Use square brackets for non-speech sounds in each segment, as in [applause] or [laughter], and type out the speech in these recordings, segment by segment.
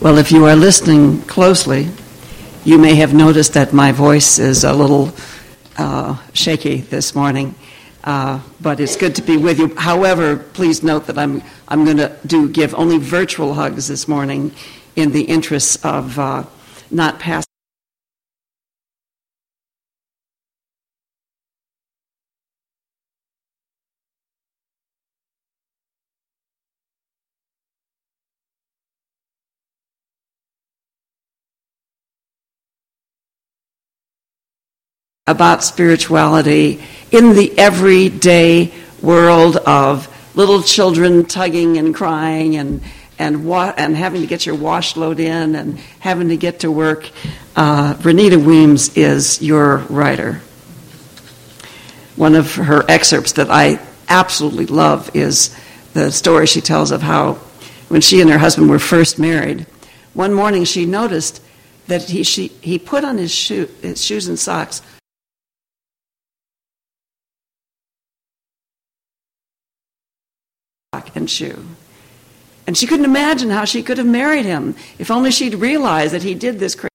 Well, if you are listening closely, you may have noticed that my voice is a little uh, shaky this morning, uh, but it's good to be with you. However, please note that I'm, I'm going to do give only virtual hugs this morning in the interests of uh, not passing. About spirituality in the everyday world of little children tugging and crying and and wa- and having to get your wash load in and having to get to work. Uh, Renita Weems is your writer. One of her excerpts that I absolutely love is the story she tells of how when she and her husband were first married, one morning she noticed that he, she, he put on his, shoe, his shoes and socks shoe. And she couldn't imagine how she could have married him if only she'd realized that he did this crazy.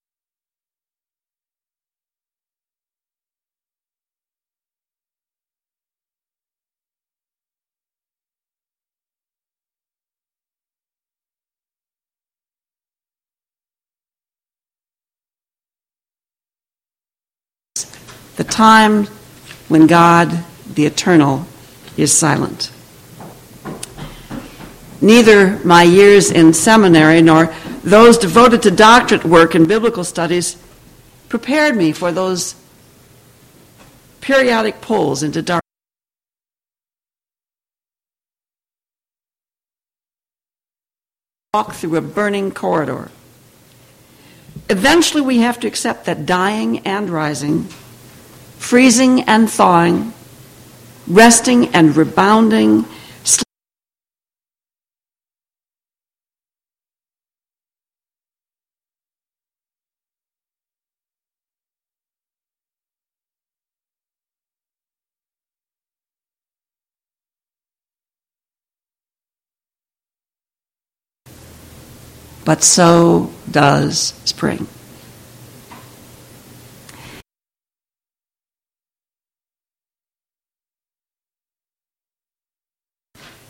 The time when God, the eternal, is silent. Neither my years in seminary nor those devoted to doctorate work in biblical studies prepared me for those periodic pulls into dark. Walk through a burning corridor. Eventually, we have to accept that dying and rising, freezing and thawing, resting and rebounding, but so does spring.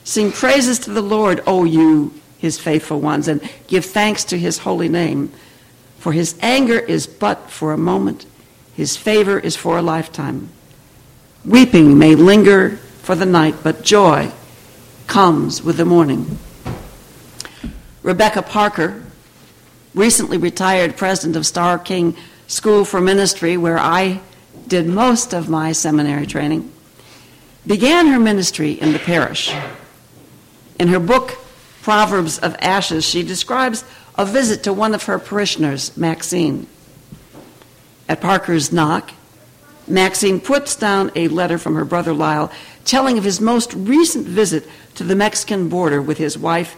Sing praises to the Lord, O you, his faithful ones, and give thanks to his holy name. For his anger is but for a moment, his favor is for a lifetime. Weeping may linger for the night, but joy comes with the morning. Rebecca Parker, recently retired president of Starr King School for Ministry, where I did most of my seminary training, began her ministry in the parish. In her book, Proverbs of Ashes, she describes a visit to one of her parishioners, Maxine. At Parker's knock, Maxine puts down a letter from her brother Lyle telling of his most recent visit to the Mexican border with his wife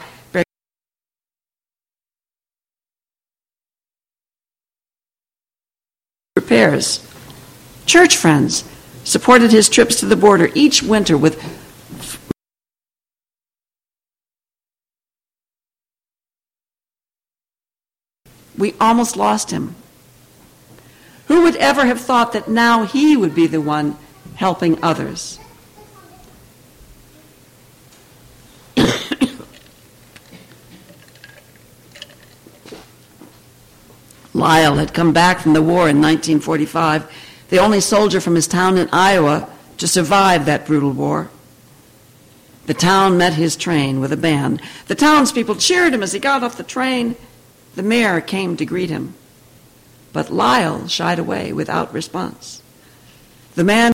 repairs. Church friends supported his trips to the border each winter with We almost lost him. Who would ever have thought that now he would be the one helping others? Lyle had come back from the war in 1945, the only soldier from his town in Iowa to survive that brutal war. The town met his train with a band. The townspeople cheered him as he got off the train. The mayor came to greet him. But Lyle shied away without response. The man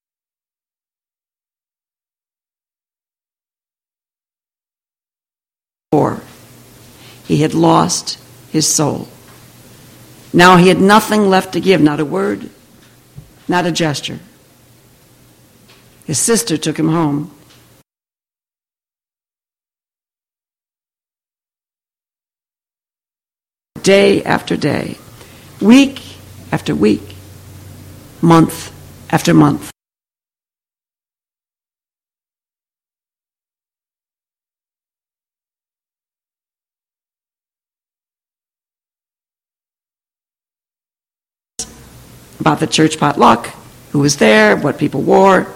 he had lost his soul. Now he had nothing left to give, not a word, not a gesture. His sister took him home. Day after day, week after week, month after month. About the church potluck, who was there, what people wore.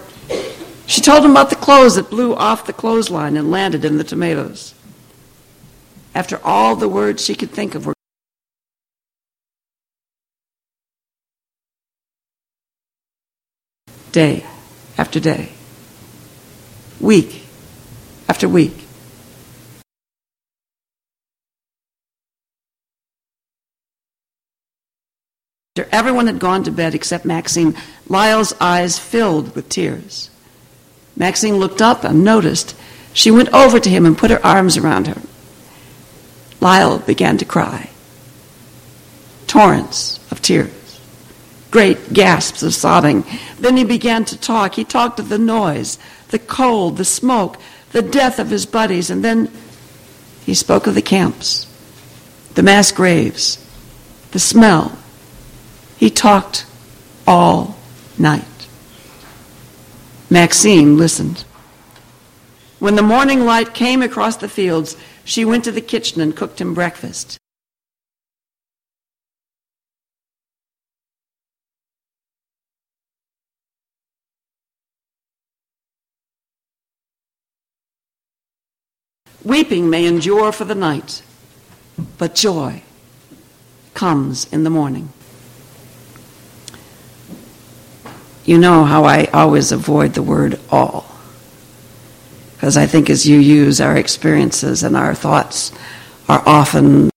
She told him about the clothes that blew off the clothesline and landed in the tomatoes. After all the words she could think of were day after day, week after week. Everyone had gone to bed except Maxine, Lyle's eyes filled with tears. Maxine looked up and noticed. She went over to him and put her arms around him. Lyle began to cry. Torrents of tears, great gasps of sobbing. Then he began to talk. He talked of the noise, the cold, the smoke, the death of his buddies, and then he spoke of the camps, the mass graves, the smell, he talked all night. Maxine listened. When the morning light came across the fields, she went to the kitchen and cooked him breakfast. Weeping may endure for the night, but joy comes in the morning. You know how I always avoid the word all. Because I think as you use our experiences and our thoughts are often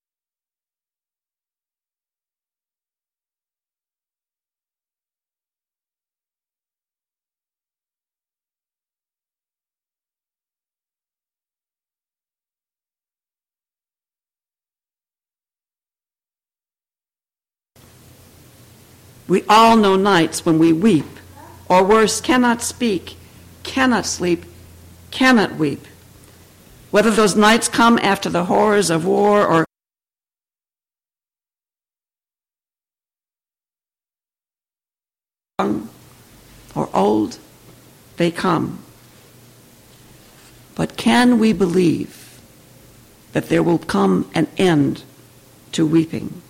We all know nights when we weep or worse, cannot speak, cannot sleep, cannot weep. Whether those nights come after the horrors of war or young or old, they come. But can we believe that there will come an end to weeping?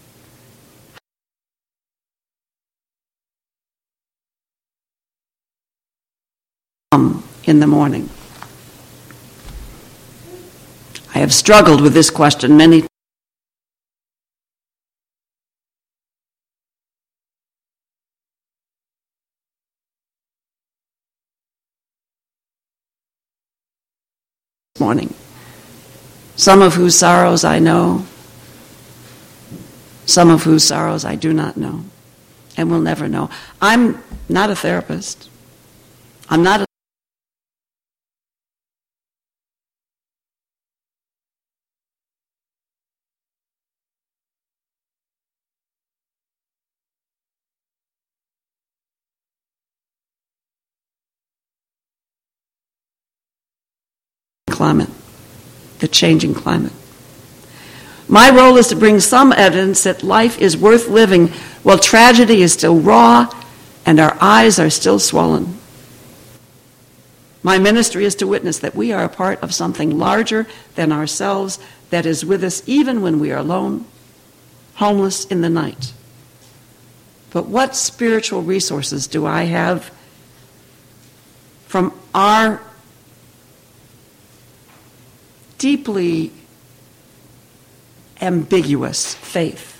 In the morning? I have struggled with this question many times. morning. Some of whose sorrows I know, some of whose sorrows I do not know, and will never know. I'm not a therapist. I'm not a climate, the changing climate. My role is to bring some evidence that life is worth living while tragedy is still raw and our eyes are still swollen. My ministry is to witness that we are a part of something larger than ourselves that is with us even when we are alone, homeless in the night. But what spiritual resources do I have from our deeply ambiguous faith?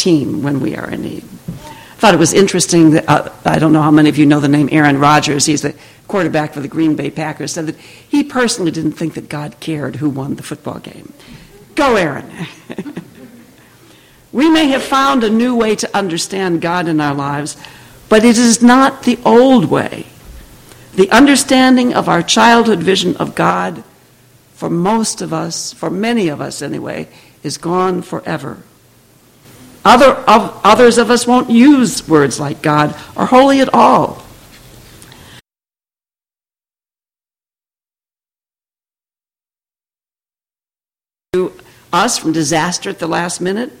team when we are in need. Thought it was interesting that uh, I don't know how many of you know the name Aaron Rodgers. He's the quarterback for the Green Bay Packers. Said that he personally didn't think that God cared who won the football game. Go, Aaron. [laughs] we may have found a new way to understand God in our lives, but it is not the old way. The understanding of our childhood vision of God, for most of us, for many of us anyway, is gone forever. Other, of, others of us won't use words like God or holy at all. Us from disaster at the last minute,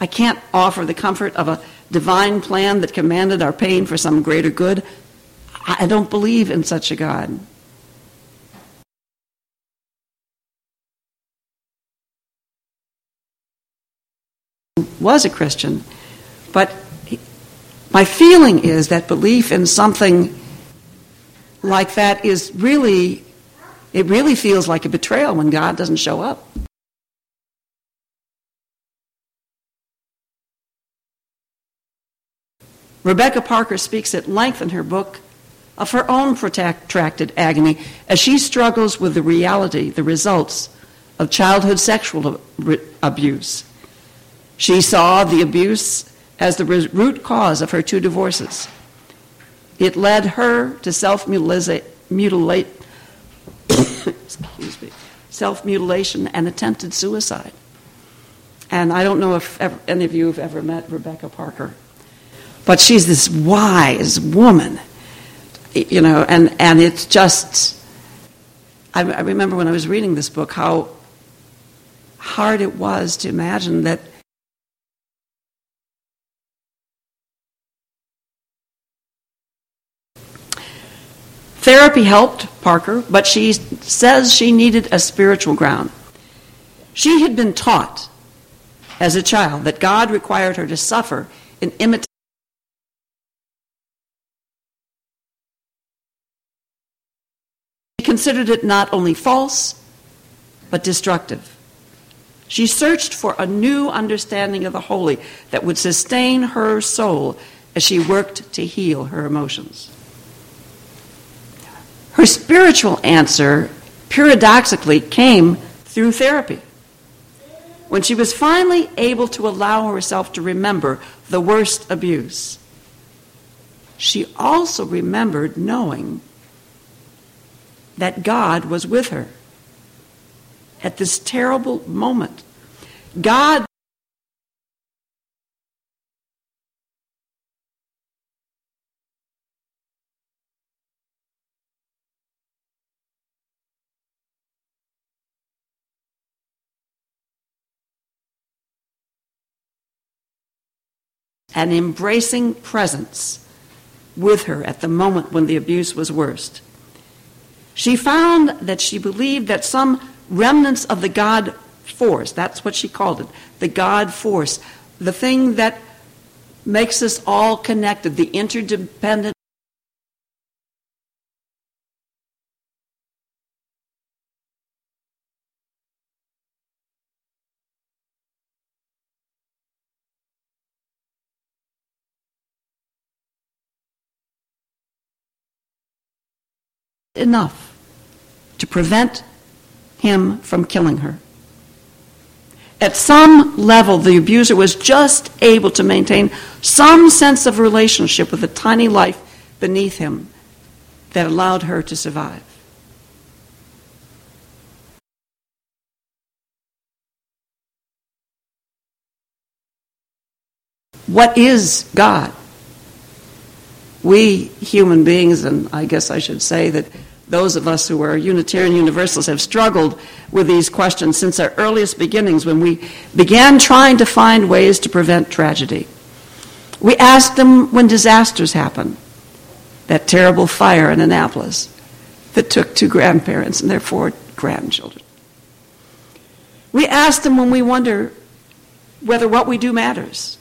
I can't offer the comfort of a divine plan that commanded our pain for some greater good. I don't believe in such a God. Was a Christian, but my feeling is that belief in something like that is really, it really feels like a betrayal when God doesn't show up. Rebecca Parker speaks at length in her book of her own protracted agony as she struggles with the reality, the results of childhood sexual abuse. She saw the abuse as the root cause of her two divorces. It led her to self mutilate, [coughs] excuse me, self mutilation and attempted suicide. And I don't know if ever, any of you have ever met Rebecca Parker. But she's this wise woman, you know, and, and it's just, I, I remember when I was reading this book how hard it was to imagine that Therapy helped Parker, but she says she needed a spiritual ground. She had been taught as a child that God required her to suffer in imitation. She considered it not only false, but destructive. She searched for a new understanding of the holy that would sustain her soul as she worked to heal her emotions. Her spiritual answer, paradoxically, came through therapy. When she was finally able to allow herself to remember the worst abuse, she also remembered knowing that God was with her at this terrible moment. God an embracing presence with her at the moment when the abuse was worst. She found that she believed that some remnants of the God force, that's what she called it, the God force, the thing that makes us all connected, the interdependent. Enough to prevent him from killing her. At some level, the abuser was just able to maintain some sense of relationship with the tiny life beneath him that allowed her to survive. What is God? We human beings, and I guess I should say that those of us who are Unitarian Universalists have struggled with these questions since our earliest beginnings when we began trying to find ways to prevent tragedy. We asked them when disasters happen. That terrible fire in Annapolis that took two grandparents and their four grandchildren. We asked them when we wonder whether what we do matters.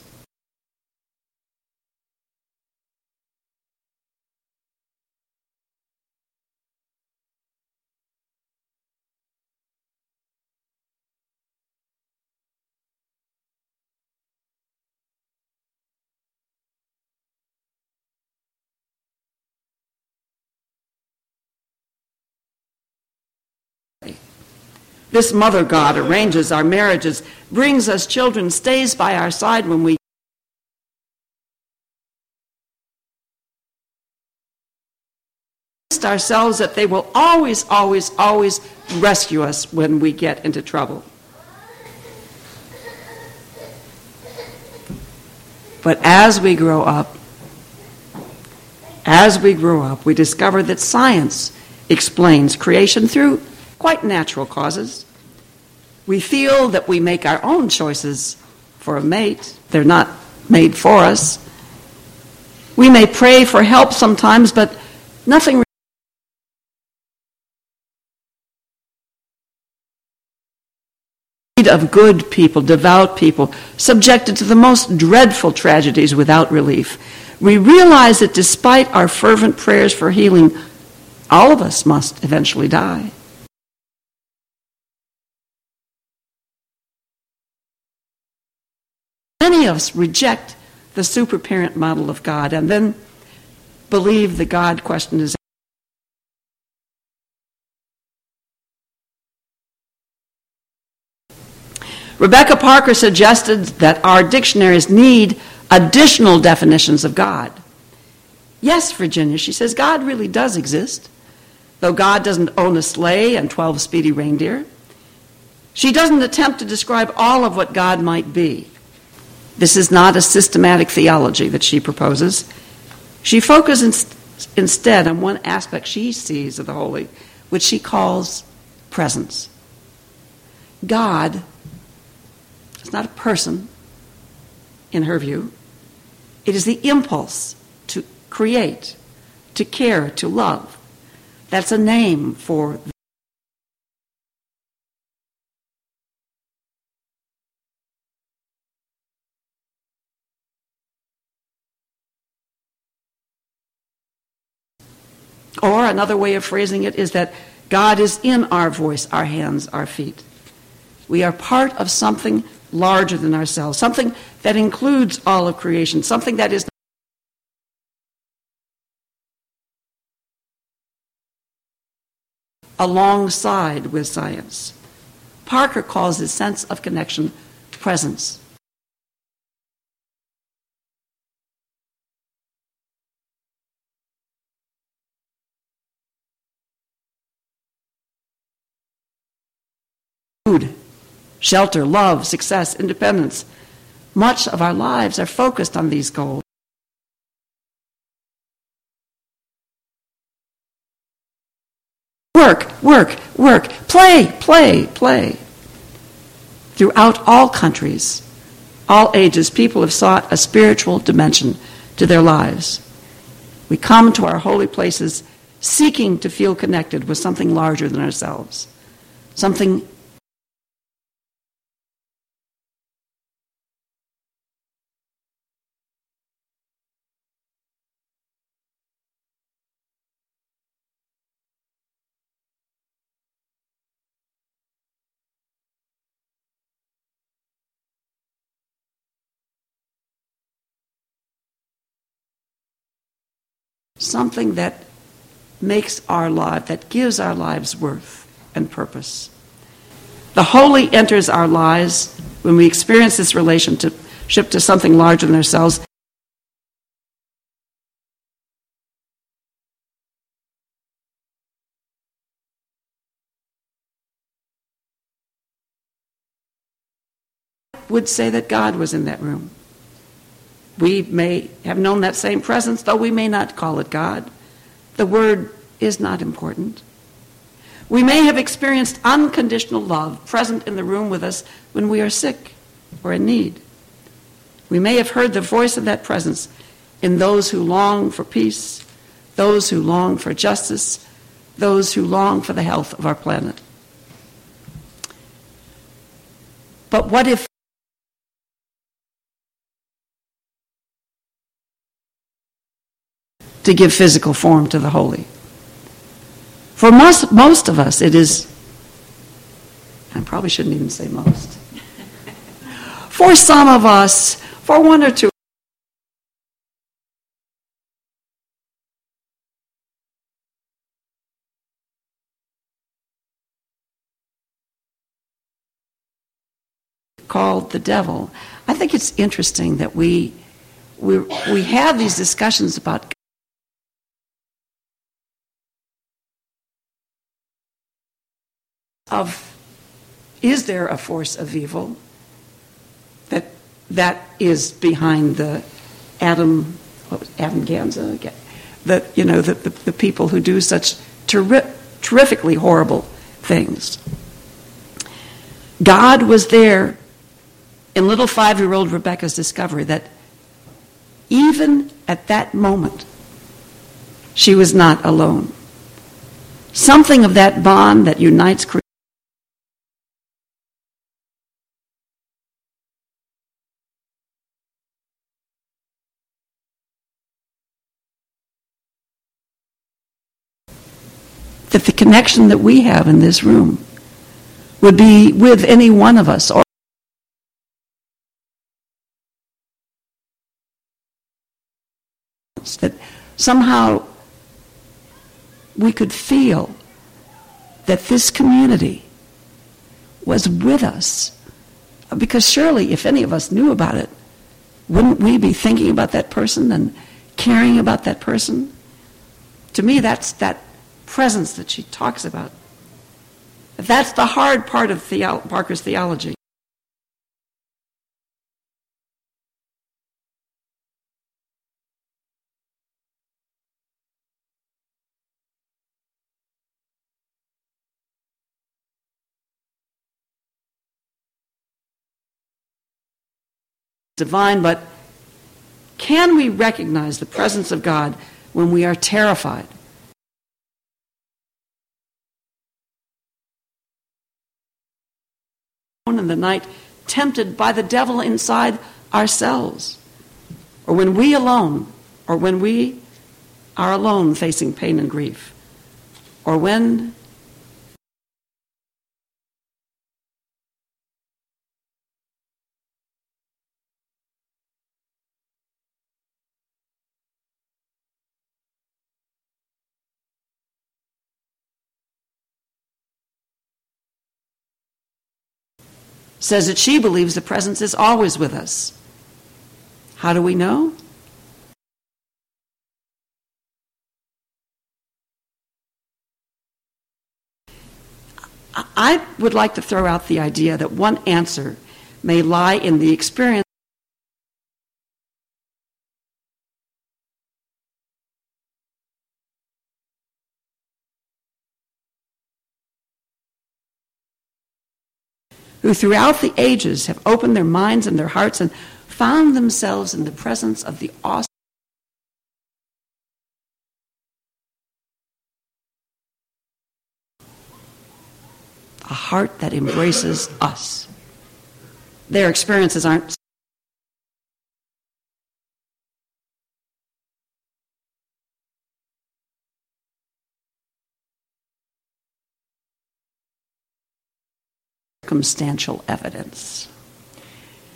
This mother God arranges our marriages, brings us children, stays by our side when we trust ourselves that they will always, always, always rescue us when we get into trouble. But as we grow up, as we grow up, we discover that science explains creation through quite natural causes. We feel that we make our own choices for a mate, they're not made for us. We may pray for help sometimes, but nothing of good people, devout people, subjected to the most dreadful tragedies without relief. We realize that despite our fervent prayers for healing, all of us must eventually die. Many of us reject the superparent model of God and then believe the God question is Rebecca Parker suggested that our dictionaries need additional definitions of God. Yes, Virginia, she says God really does exist, though God doesn't own a sleigh and 12 speedy reindeer. She doesn't attempt to describe all of what God might be. This is not a systematic theology that she proposes. She focuses instead on one aspect she sees of the holy, which she calls presence. God is not a person, in her view. It is the impulse to create, to care, to love. That's a name for. Or another way of phrasing it is that God is in our voice, our hands, our feet. We are part of something larger than ourselves, something that includes all of creation, something that is alongside with science. Parker calls his sense of connection presence. Shelter, love, success, independence. Much of our lives are focused on these goals. Work, work, work, play, play, play. Throughout all countries, all ages, people have sought a spiritual dimension to their lives. We come to our holy places seeking to feel connected with something larger than ourselves, something something that makes our life, that gives our lives worth and purpose. The holy enters our lives when we experience this relationship to something larger than ourselves. would say that God was in that room. We may have known that same presence, though we may not call it God. The word is not important. We may have experienced unconditional love present in the room with us when we are sick or in need. We may have heard the voice of that presence in those who long for peace, those who long for justice, those who long for the health of our planet. But what if to give physical form to the holy. For most, most of us, it is, I probably shouldn't even say most. [laughs] For some of us, for one or two, called the devil. I think it's interesting that we we we have these discussions about of is there a force of evil that that is behind the Adam what was Adam Ganza the you know the, the, the people who do such terri- terrifically horrible things. God was there in little five year old Rebecca's discovery that even at that moment, she was not alone. Something of that bond that unites that the connection that we have in this room would be with any one of us or that somehow we could feel that this community was with us. Because surely, if any of us knew about it, wouldn't we be thinking about that person and caring about that person? To me, that's that presence that she talks about. That's the hard part of theo- Parker's theology. divine, but can we recognize the presence of God when we are terrified? In the night, tempted by the devil inside ourselves, or when we alone, or when we are alone facing pain and grief, or when says that she believes the presence is always with us. How do we know? I would like to throw out the idea that one answer may lie in the experience. Who throughout the ages have opened their minds and their hearts and found themselves in the presence of the awesome. A heart that embraces us. Their experiences aren't circumstantial evidence.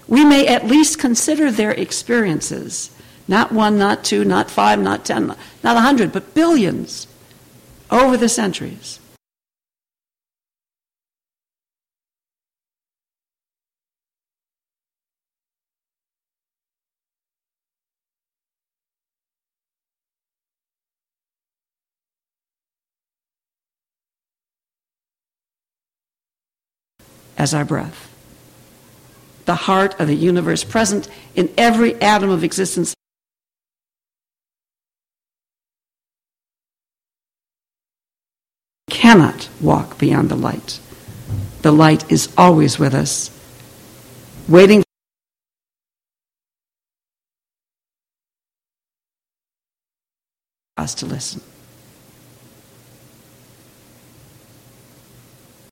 We may at least consider their experiences, not one, not two, not five, not ten, not a hundred, but billions over the centuries. As our breath. The heart of the universe present in every atom of existence. Cannot walk beyond the light. The light is always with us, waiting for us to listen.